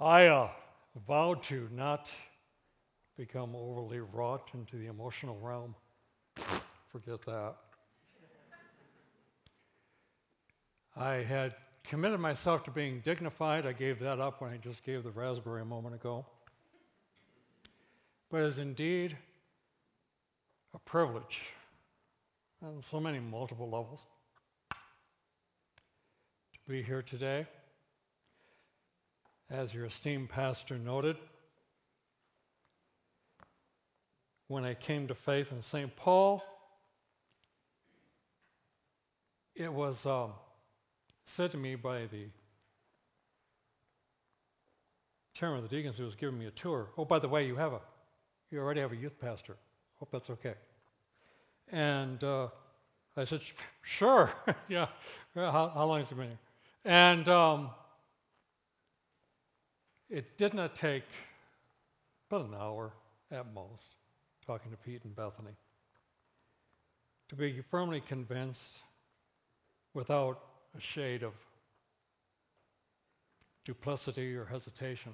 I uh, vowed to not become overly wrought into the emotional realm. Forget that. I had committed myself to being dignified. I gave that up when I just gave the raspberry a moment ago. But it is indeed a privilege on so many multiple levels to be here today. As your esteemed pastor noted, when I came to faith in St. Paul, it was um, said to me by the chairman of the deacons who was giving me a tour, oh, by the way, you have a, you already have a youth pastor. Hope that's okay. And uh, I said, sure, yeah. How, how, long has he been here? And um, it did not take but an hour at most talking to Pete and Bethany to be firmly convinced without a shade of duplicity or hesitation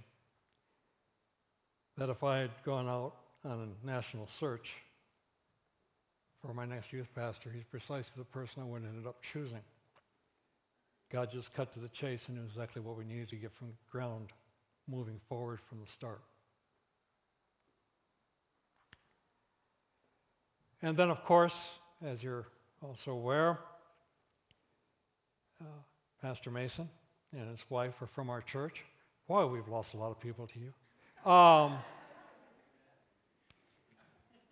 that if I had gone out on a national search for my next youth pastor, he's precisely the person I would have ended up choosing. God just cut to the chase and knew exactly what we needed to get from ground moving forward from the start. And then, of course, as you're also aware, uh, Pastor Mason and his wife are from our church. Boy, we've lost a lot of people to you. Um,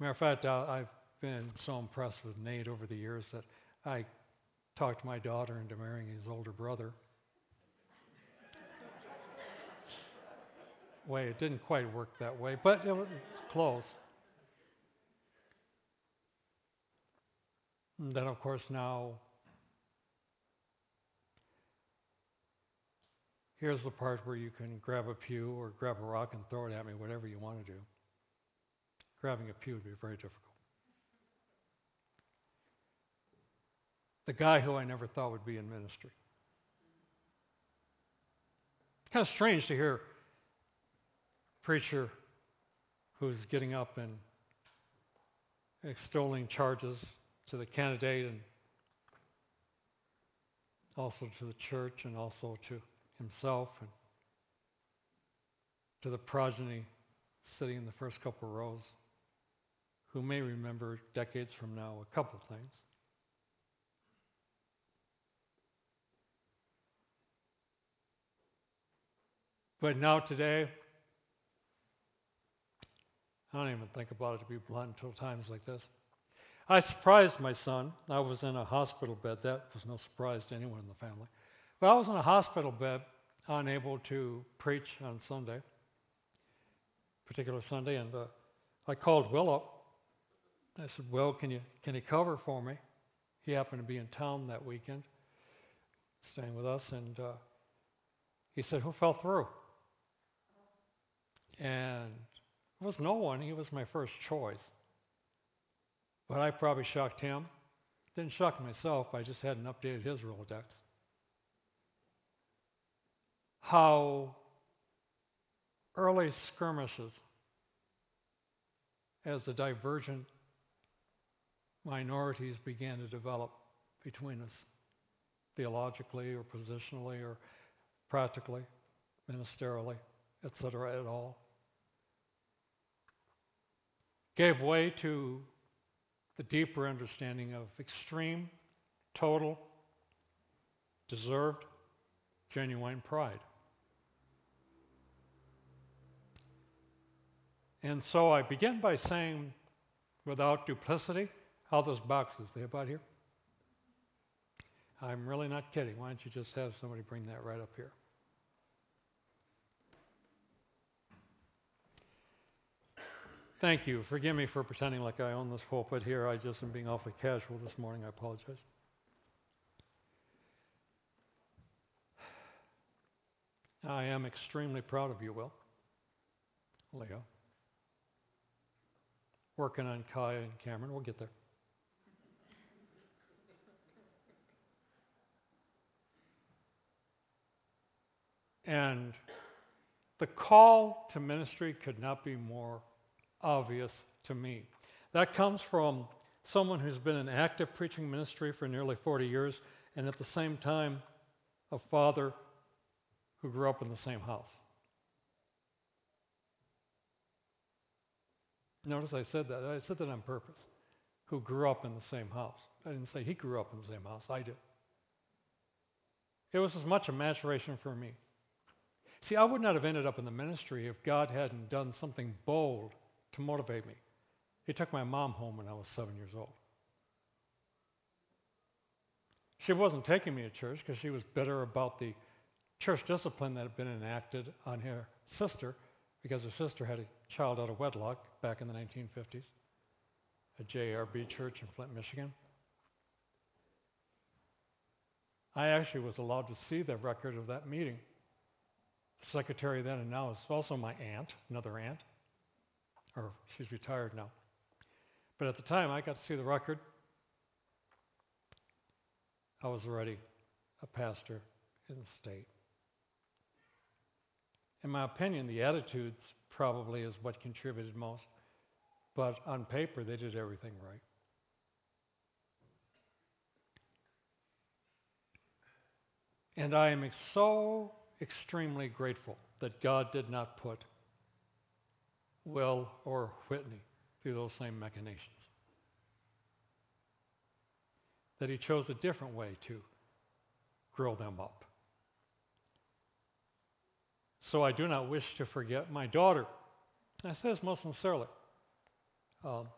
matter of fact, uh, I've been so impressed with Nate over the years that I talked my daughter into marrying his older brother. Way, it didn't quite work that way, but it was close. And then, of course, now Here's the part where you can grab a pew or grab a rock and throw it at me, whatever you want to do. Grabbing a pew would be very difficult. The guy who I never thought would be in ministry. It's kind of strange to hear preacher who's getting up and extolling charges to the candidate and also to the church and also to himself and to the progeny sitting in the first couple rows who may remember decades from now a couple things. But now, today, I don't even think about it to be blunt until times like this. I surprised my son. I was in a hospital bed. That was no surprise to anyone in the family. But I was in a hospital bed, unable to preach on Sunday, particular Sunday, and uh, I called Will up. I said, "Will, can you can you cover for me?" He happened to be in town that weekend, staying with us, and uh, he said, "Who fell through?" And was no one. He was my first choice, but I probably shocked him. Didn't shock myself. I just hadn't updated his Rolodex how early skirmishes as the divergent minorities began to develop between us theologically or positionally or practically, ministerially, etc. at all, gave way to the deeper understanding of extreme, total, deserved, genuine pride. And so I begin by saying, without duplicity, how those boxes, they about here? I'm really not kidding. Why don't you just have somebody bring that right up here? Thank you. Forgive me for pretending like I own this pulpit here. I just am being awfully casual this morning. I apologize. I am extremely proud of you, Will. Leo working on Kai and Cameron. We'll get there. And The call to ministry could not be more obvious to me. That comes from someone who's been in active preaching ministry for nearly 40 years, and at the same time, a father who grew up in the same house. Notice I said that. I said that on purpose. Who grew up in the same house. I didn't say he grew up in the same house. I did. It was as much a maturation for me. See, I would not have ended up in the ministry if God hadn't done something bold to motivate me. He took my mom home when I was seven years old. She wasn't taking me to church because she was bitter about the church discipline that had been enacted on her sister because her sister had a child out of wedlock back in the 1950s at JRB Church in Flint, Michigan. I actually was allowed to see the record of that meeting. The secretary then and now is also my aunt, another aunt, or she's retired now. But at the time, I got to see the record. I was already a pastor in the state. In my opinion, the attitudes probably is what contributed most. But on paper, they did everything right. And I am so extremely grateful that God did not put Will or Whitney through those same machinations. That He chose a different way to grow them up. So I do not wish to forget my daughter. I say this most sincerely. Um,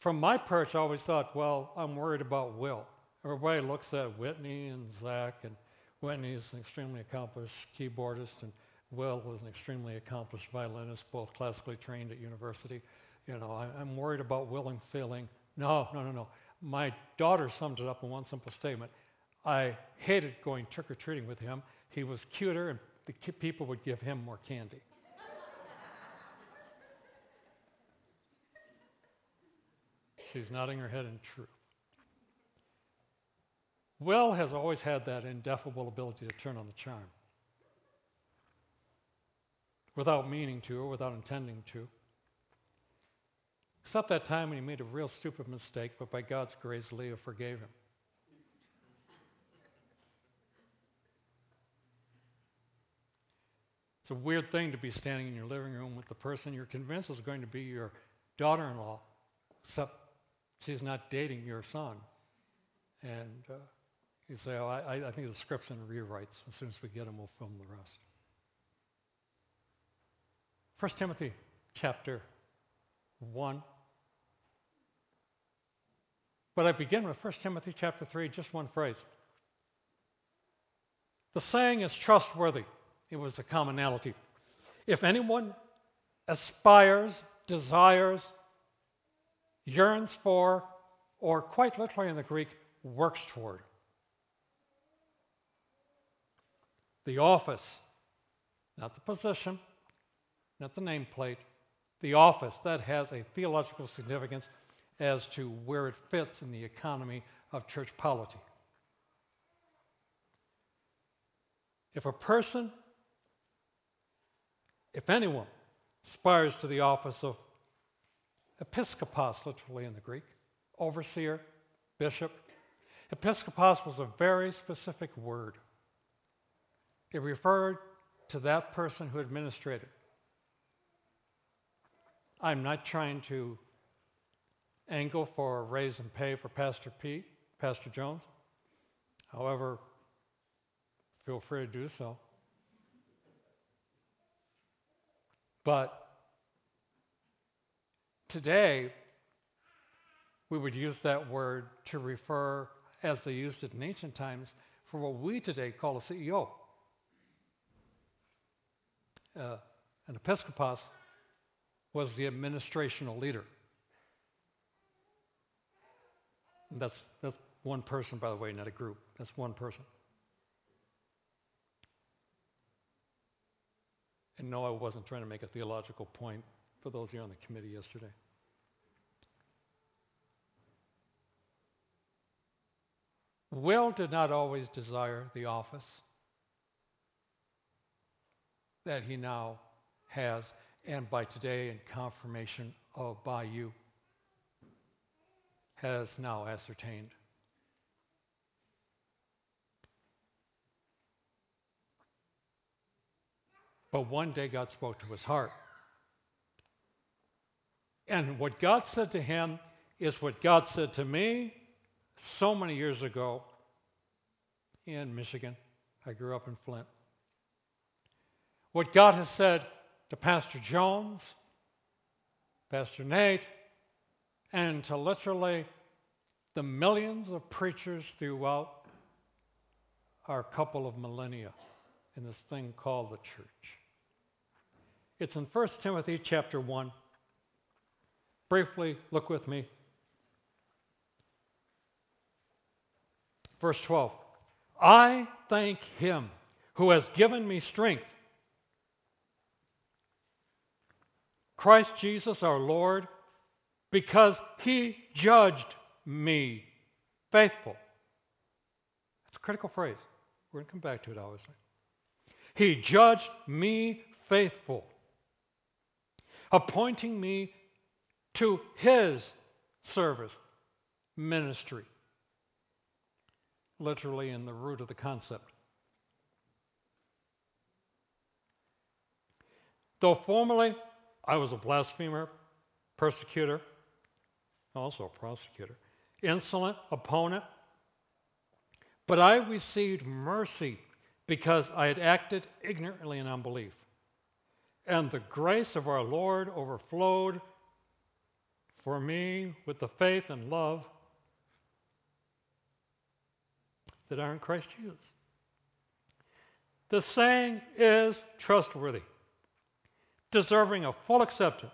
from my perch, I always thought, well, I'm worried about Will. Everybody looks at Whitney and Zach, and Whitney's an extremely accomplished keyboardist, and Will was an extremely accomplished violinist, both classically trained at university. You know, I, I'm worried about Will failing. No, no, no, no. My daughter summed it up in one simple statement. I hated going trick or treating with him. He was cuter, and the people would give him more candy. She's nodding her head in truth. Will has always had that indefinable ability to turn on the charm without meaning to or without intending to. Except that time when he made a real stupid mistake, but by God's grace, Leah forgave him. It's a weird thing to be standing in your living room with the person you're convinced is going to be your daughter in law, except she's not dating your son. And uh, you say, Oh, I, I think the script's in rewrites. As soon as we get him, we'll film the rest. 1 Timothy chapter 1. But I begin with 1 Timothy chapter 3, just one phrase. The saying is trustworthy it was a commonality. If anyone aspires, desires, yearns for, or quite literally in the Greek, works toward, the office, not the position, not the nameplate, the office that has a theological significance as to where it fits in the economy of church polity. If a person if anyone aspires to the office of episkopos, literally in the Greek, overseer, bishop, episkopos was a very specific word. It referred to that person who administrated. I'm not trying to angle for a raise and pay for Pastor Pete, Pastor Jones. However, feel free to do so. But today, we would use that word to refer, as they used it in ancient times, for what we today call a CEO. Uh, an episcopos was the administrational leader. that's, that's one person, by the way, not a group. That's one person. And no, I wasn't trying to make a theological point for those you on the committee yesterday. Will did not always desire the office that he now has, and by today in confirmation of by you, has now ascertained. But one day God spoke to his heart. And what God said to him is what God said to me so many years ago in Michigan. I grew up in Flint. What God has said to Pastor Jones, Pastor Nate, and to literally the millions of preachers throughout our couple of millennia in this thing called the church. It's in 1 Timothy chapter 1. Briefly, look with me. Verse 12. I thank him who has given me strength. Christ Jesus our Lord, because he judged me faithful. That's a critical phrase. We're going to come back to it, obviously. He judged me faithful, appointing me to his service, ministry. Literally, in the root of the concept. Though formerly I was a blasphemer, persecutor, also a prosecutor, insolent opponent, but I received mercy because I had acted ignorantly in unbelief. And the grace of our Lord overflowed for me with the faith and love that are in Christ Jesus. The saying is trustworthy, deserving of full acceptance.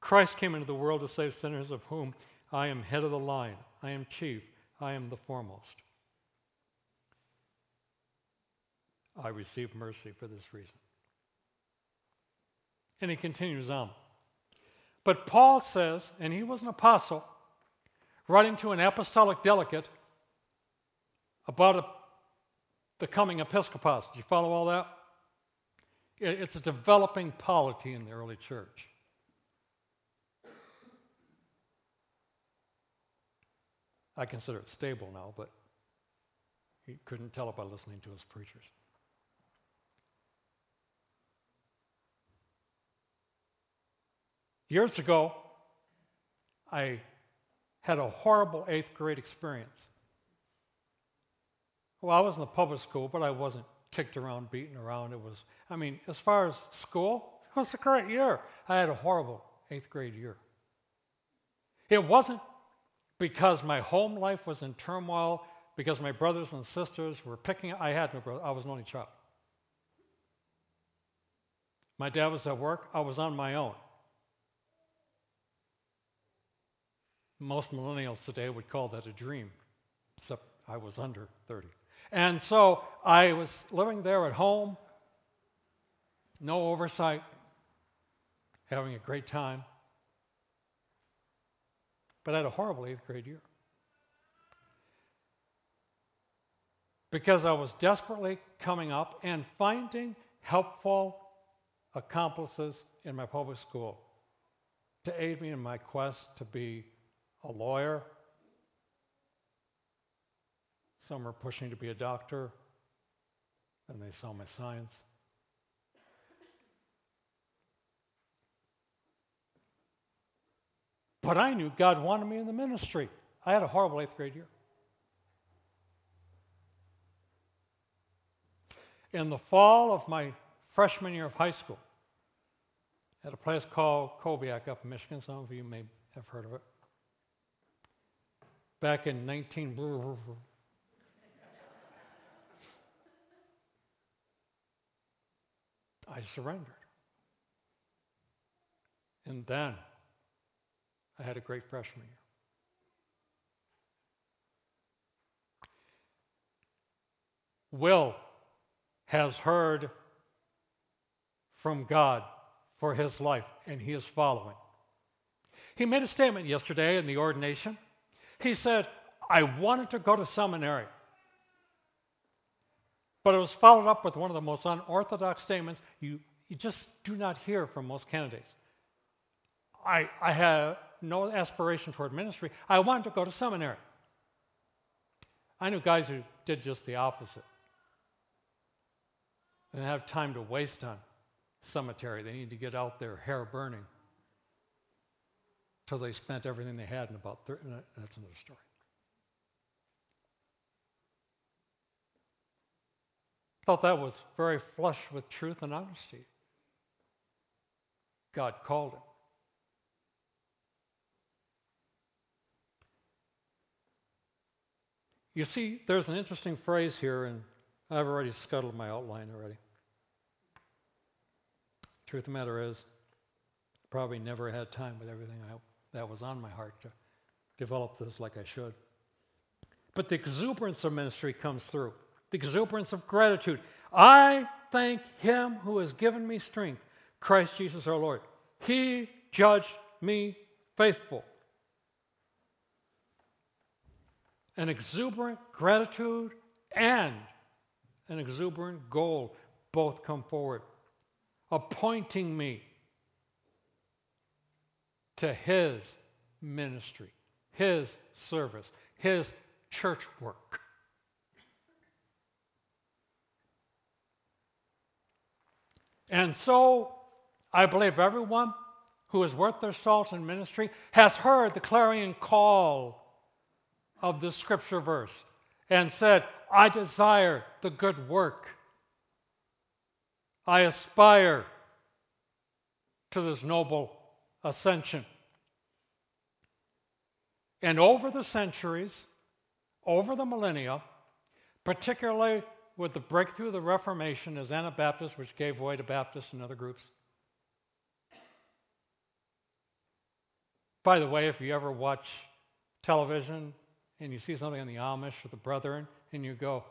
Christ came into the world to save sinners, of whom I am head of the line, I am chief, I am the foremost. I receive mercy for this reason. And he continues on. But Paul says, and he was an apostle, writing to an apostolic delegate about a, the coming episcopos. Do you follow all that? It's a developing polity in the early church. I consider it stable now, but he couldn't tell it by listening to his preachers. Years ago, I had a horrible eighth grade experience. Well, I was in the public school, but I wasn't kicked around, beaten around. It was, I mean, as far as school, it was a great year. I had a horrible eighth grade year. It wasn't because my home life was in turmoil, because my brothers and sisters were picking. I had no brother. I was an only child. My dad was at work. I was on my own. Most millennials today would call that a dream, except I was under 30. And so I was living there at home, no oversight, having a great time. But I had a horrible eighth grade year. Because I was desperately coming up and finding helpful accomplices in my public school to aid me in my quest to be a lawyer. Some are pushing to be a doctor, and they saw my science. But I knew God wanted me in the ministry. I had a horrible eighth grade year. In the fall of my freshman year of high school, at a place called Kobiak up in Michigan, some of you may have heard of it back in 19. I surrendered. And then I had a great freshman year. Will has heard from God for his life, and he is following. He made a statement yesterday in the ordination. He said, I wanted to go to seminary. But it was followed up with one of the most unorthodox statements. You, you just do not hear from most candidates. I, I had no aspiration toward ministry. I wanted to go to seminary. I knew guys who did just the opposite. They didn't have time to waste on cemetery. They needed to get out there, hair burning, till they spent everything they had in about 30 minutes. Uh, that's another story. I thought that was very flush with truth and honesty. God called him. You see, there's an interesting phrase here, and I've already scuttled my outline already. Truth of the matter is, probably never had time with everything I, that was on my heart to develop this like I should. But the exuberance of ministry comes through. The exuberance of gratitude. I thank Him who has given me strength, Christ Jesus our Lord. He judged me faithful. An exuberant gratitude and an exuberant goal both come forward, appointing me to His ministry, His service, His church work. And so, I believe everyone who is worth their salt in ministry has heard the clarion call of this scripture verse and said, I desire the good work. I aspire to this noble ascension. And over the centuries, over the millennia, particularly with the breakthrough of the Reformation as Anabaptists, which gave way to Baptists and other groups. By the way, if you ever watch television and you see something on the Amish or the Brethren, and you go,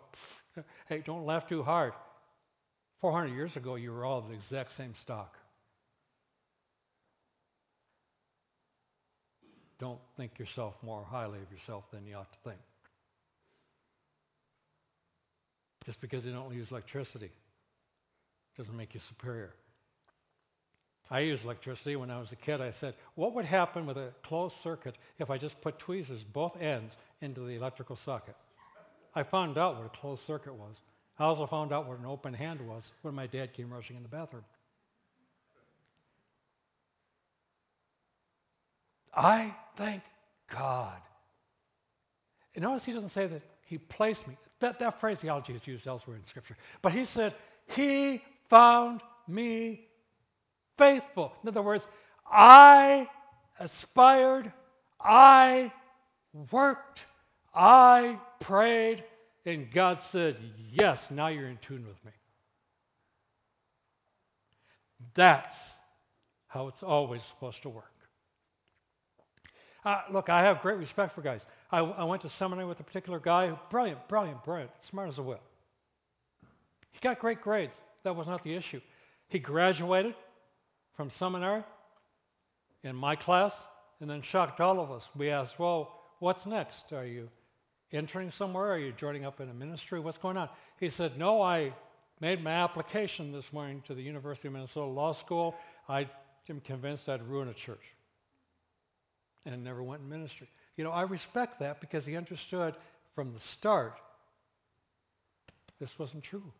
hey, don't laugh too hard. 400 years ago, you were all of the exact same stock. Don't think yourself more highly of yourself than you ought to think. Just because you don't use electricity doesn't make you superior. I used electricity when I was a kid. I said, what would happen with a closed circuit if I just put tweezers both ends into the electrical socket? I found out what a closed circuit was. I also found out what an open hand was when my dad came rushing in the bathroom. I thank God. And notice he doesn't say that he placed me. That, that phraseology is used elsewhere in Scripture. But he said, He found me faithful. In other words, I aspired, I worked, I prayed, and God said, Yes, now you're in tune with me. That's how it's always supposed to work. Uh, look, I have great respect for guys. I, I went to seminary with a particular guy, brilliant, brilliant, brilliant, smart as a whip. He got great grades. That was not the issue. He graduated from seminary in my class and then shocked all of us. We asked, Well, what's next? Are you entering somewhere? Are you joining up in a ministry? What's going on? He said, No, I made my application this morning to the University of Minnesota Law School. I am convinced I'd ruin a church and never went in ministry. You know, I respect that because he understood from the start this wasn't true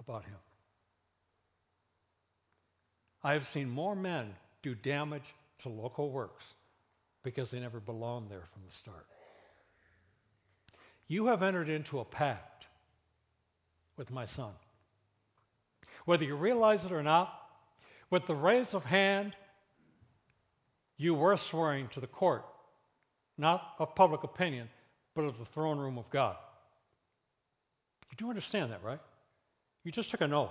about him. I have seen more men do damage to local works because they never belonged there from the start. You have entered into a pact with my son. Whether you realize it or not, with the raise of hand, you were swearing to the court not of public opinion, but of the throne room of God. You do understand that, right? You just took an oath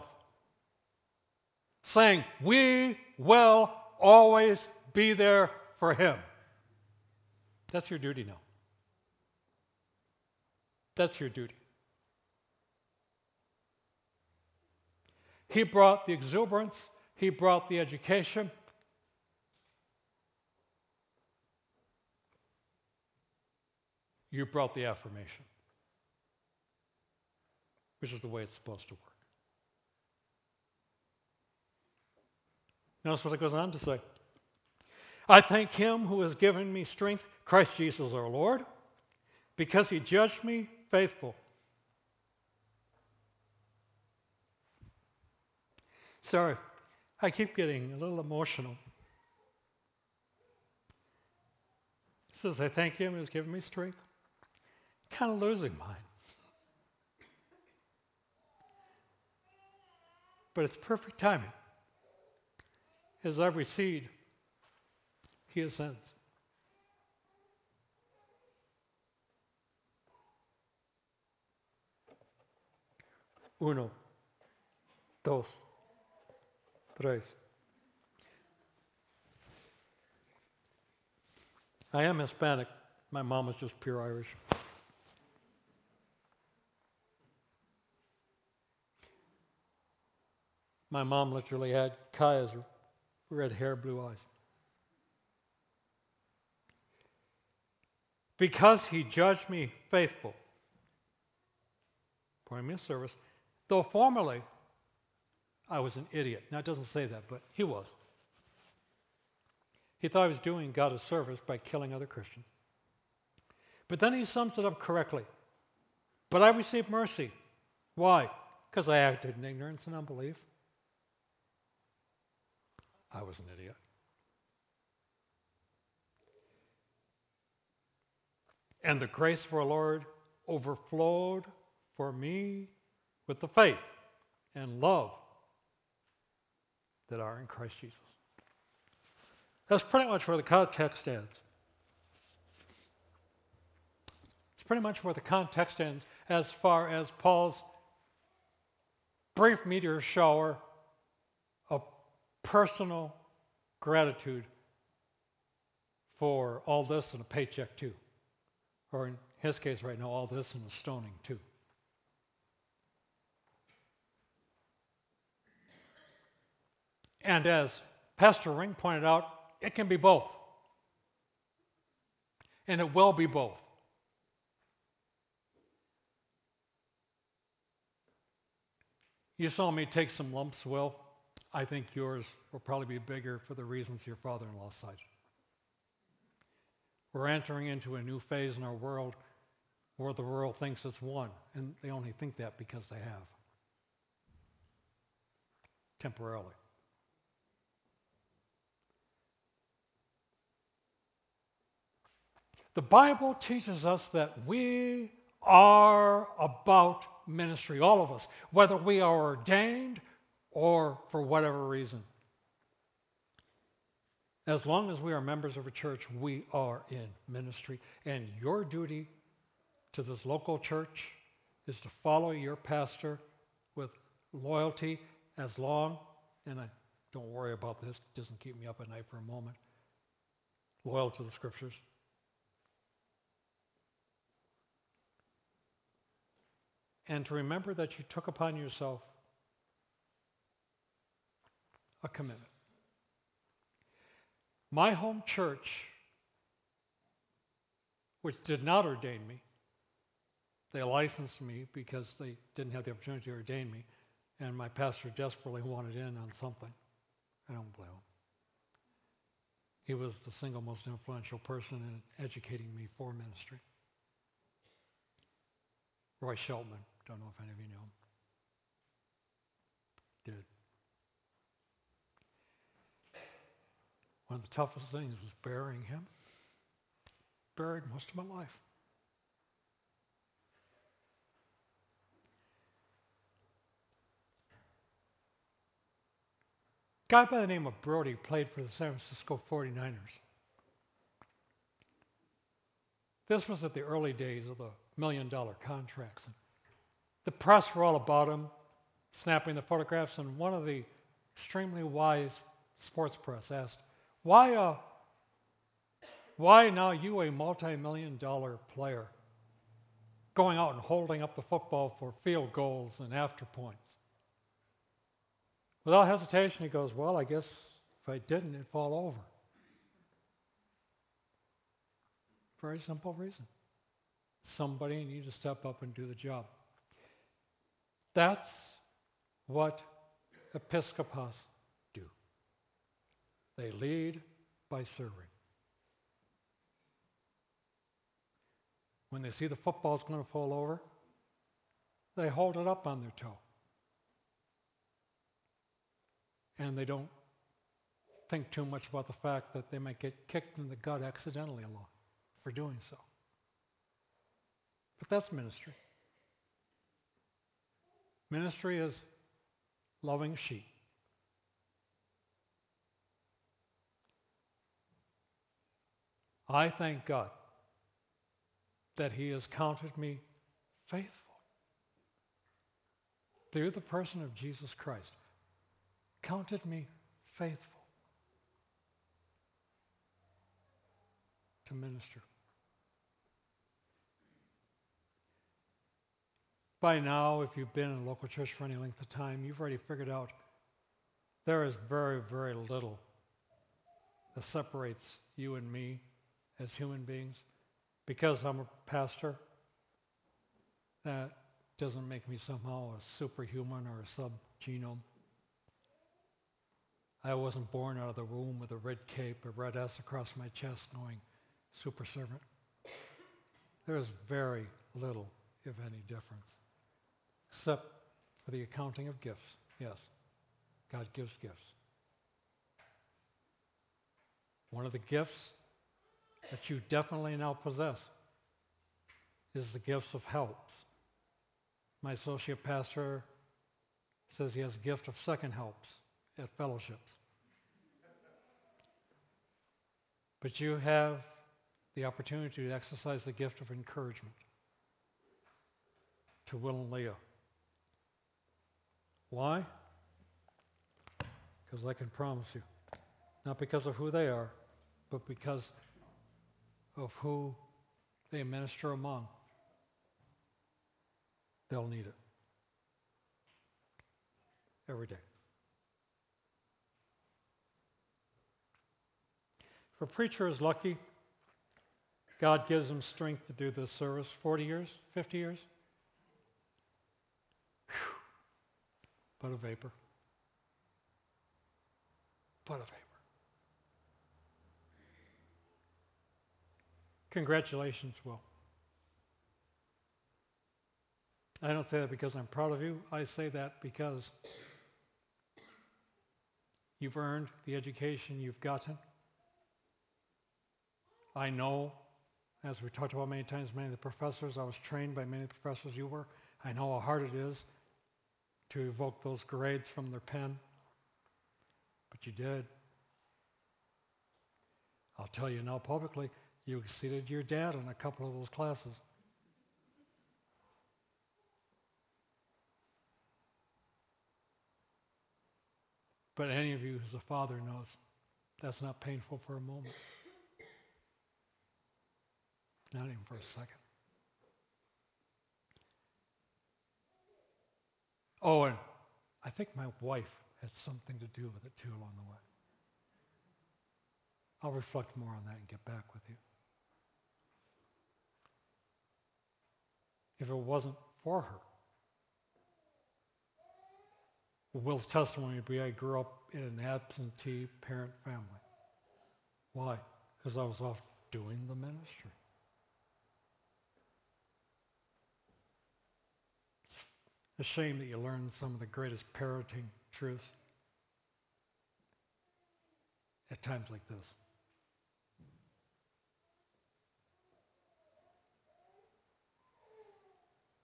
saying, We will always be there for him. That's your duty now. That's your duty. He brought the exuberance, he brought the education, You brought the affirmation, which is the way it's supposed to work. Notice what it goes on to say. I thank him who has given me strength, Christ Jesus our Lord, because he judged me faithful. Sorry, I keep getting a little emotional. He says, I thank him who has given me strength. Kind of losing mine. But it's perfect timing. As I recede, he ascends. Uno, dos, tres. I am Hispanic. My mom is just pure Irish. My mom literally had Kaya's red hair, blue eyes. Because he judged me faithful, for me service, though formerly I was an idiot. Now, it doesn't say that, but he was. He thought he was doing God a service by killing other Christians. But then he sums it up correctly. But I received mercy. Why? Because I acted in ignorance and unbelief. I was an idiot. And the grace of our Lord overflowed for me with the faith and love that are in Christ Jesus. That's pretty much where the context ends. It's pretty much where the context ends as far as Paul's brief meteor shower personal gratitude for all this and a paycheck too. Or in his case right now, all this and a stoning too. And as Pastor Ring pointed out, it can be both. And it will be both. You saw me take some lumps, Will. I think yours will probably be bigger for the reasons your father in law cited. We're entering into a new phase in our world where the world thinks it's one, and they only think that because they have. Temporarily. The Bible teaches us that we are about ministry, all of us, whether we are ordained or for whatever reason. As long as we are members of a church, we are in ministry. And your duty to this local church is to follow your pastor with loyalty as long, and I don't worry about this, it doesn't keep me up at night for a moment, loyal to the scriptures. and to remember that you took upon yourself a commitment. My home church, which did not ordain me, they licensed me because they didn't have the opportunity to ordain me, and my pastor desperately wanted in on something. I don't blame him. He was the single most influential person in educating me for ministry. Roy Sheltman. Don't know if any of you know him. Did. One of the toughest things was burying him. Buried most of my life. guy by the name of Brodie played for the San Francisco 49ers. This was at the early days of the million dollar contracts. The press were all about him, snapping the photographs, and one of the extremely wise sports press asked, Why, uh, why now you, a multi million dollar player, going out and holding up the football for field goals and after points? Without hesitation, he goes, Well, I guess if I didn't, it'd fall over. Very simple reason. Somebody needs to step up and do the job. That's what episcopos. They lead by serving. When they see the football's going to fall over, they hold it up on their toe. And they don't think too much about the fact that they might get kicked in the gut accidentally along for doing so. But that's ministry. Ministry is loving sheep. I thank God that He has counted me faithful through the person of Jesus Christ. Counted me faithful to minister. By now, if you've been in a local church for any length of time, you've already figured out there is very, very little that separates you and me as human beings. Because I'm a pastor, that doesn't make me somehow a superhuman or a subgenome. I wasn't born out of the womb with a red cape, a red S across my chest, going super servant. There is very little, if any, difference, except for the accounting of gifts. Yes, God gives gifts. One of the gifts that you definitely now possess is the gifts of helps. My associate pastor says he has a gift of second helps at fellowships. But you have the opportunity to exercise the gift of encouragement to Will and Leah. Uh, Why? Because I can promise you, not because of who they are, but because of who they minister among, they'll need it every day. If a preacher is lucky, God gives him strength to do this service 40 years, 50 years. Whew. But a vapor. But a vapor. Congratulations, Will. I don't say that because I'm proud of you. I say that because you've earned the education you've gotten. I know, as we talked about many times, many of the professors, I was trained by many professors you were. I know how hard it is to evoke those grades from their pen, but you did. I'll tell you now publicly, you exceeded your dad in a couple of those classes. But any of you who's a father knows that's not painful for a moment. Not even for a second. Oh, and I think my wife had something to do with it too along the way. I'll reflect more on that and get back with you. If it wasn't for her, Will's testimony would be I grew up in an absentee parent family. Why? Because I was off doing the ministry. It's a shame that you learn some of the greatest parenting truths at times like this.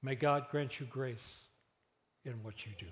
May God grant you grace in what you do.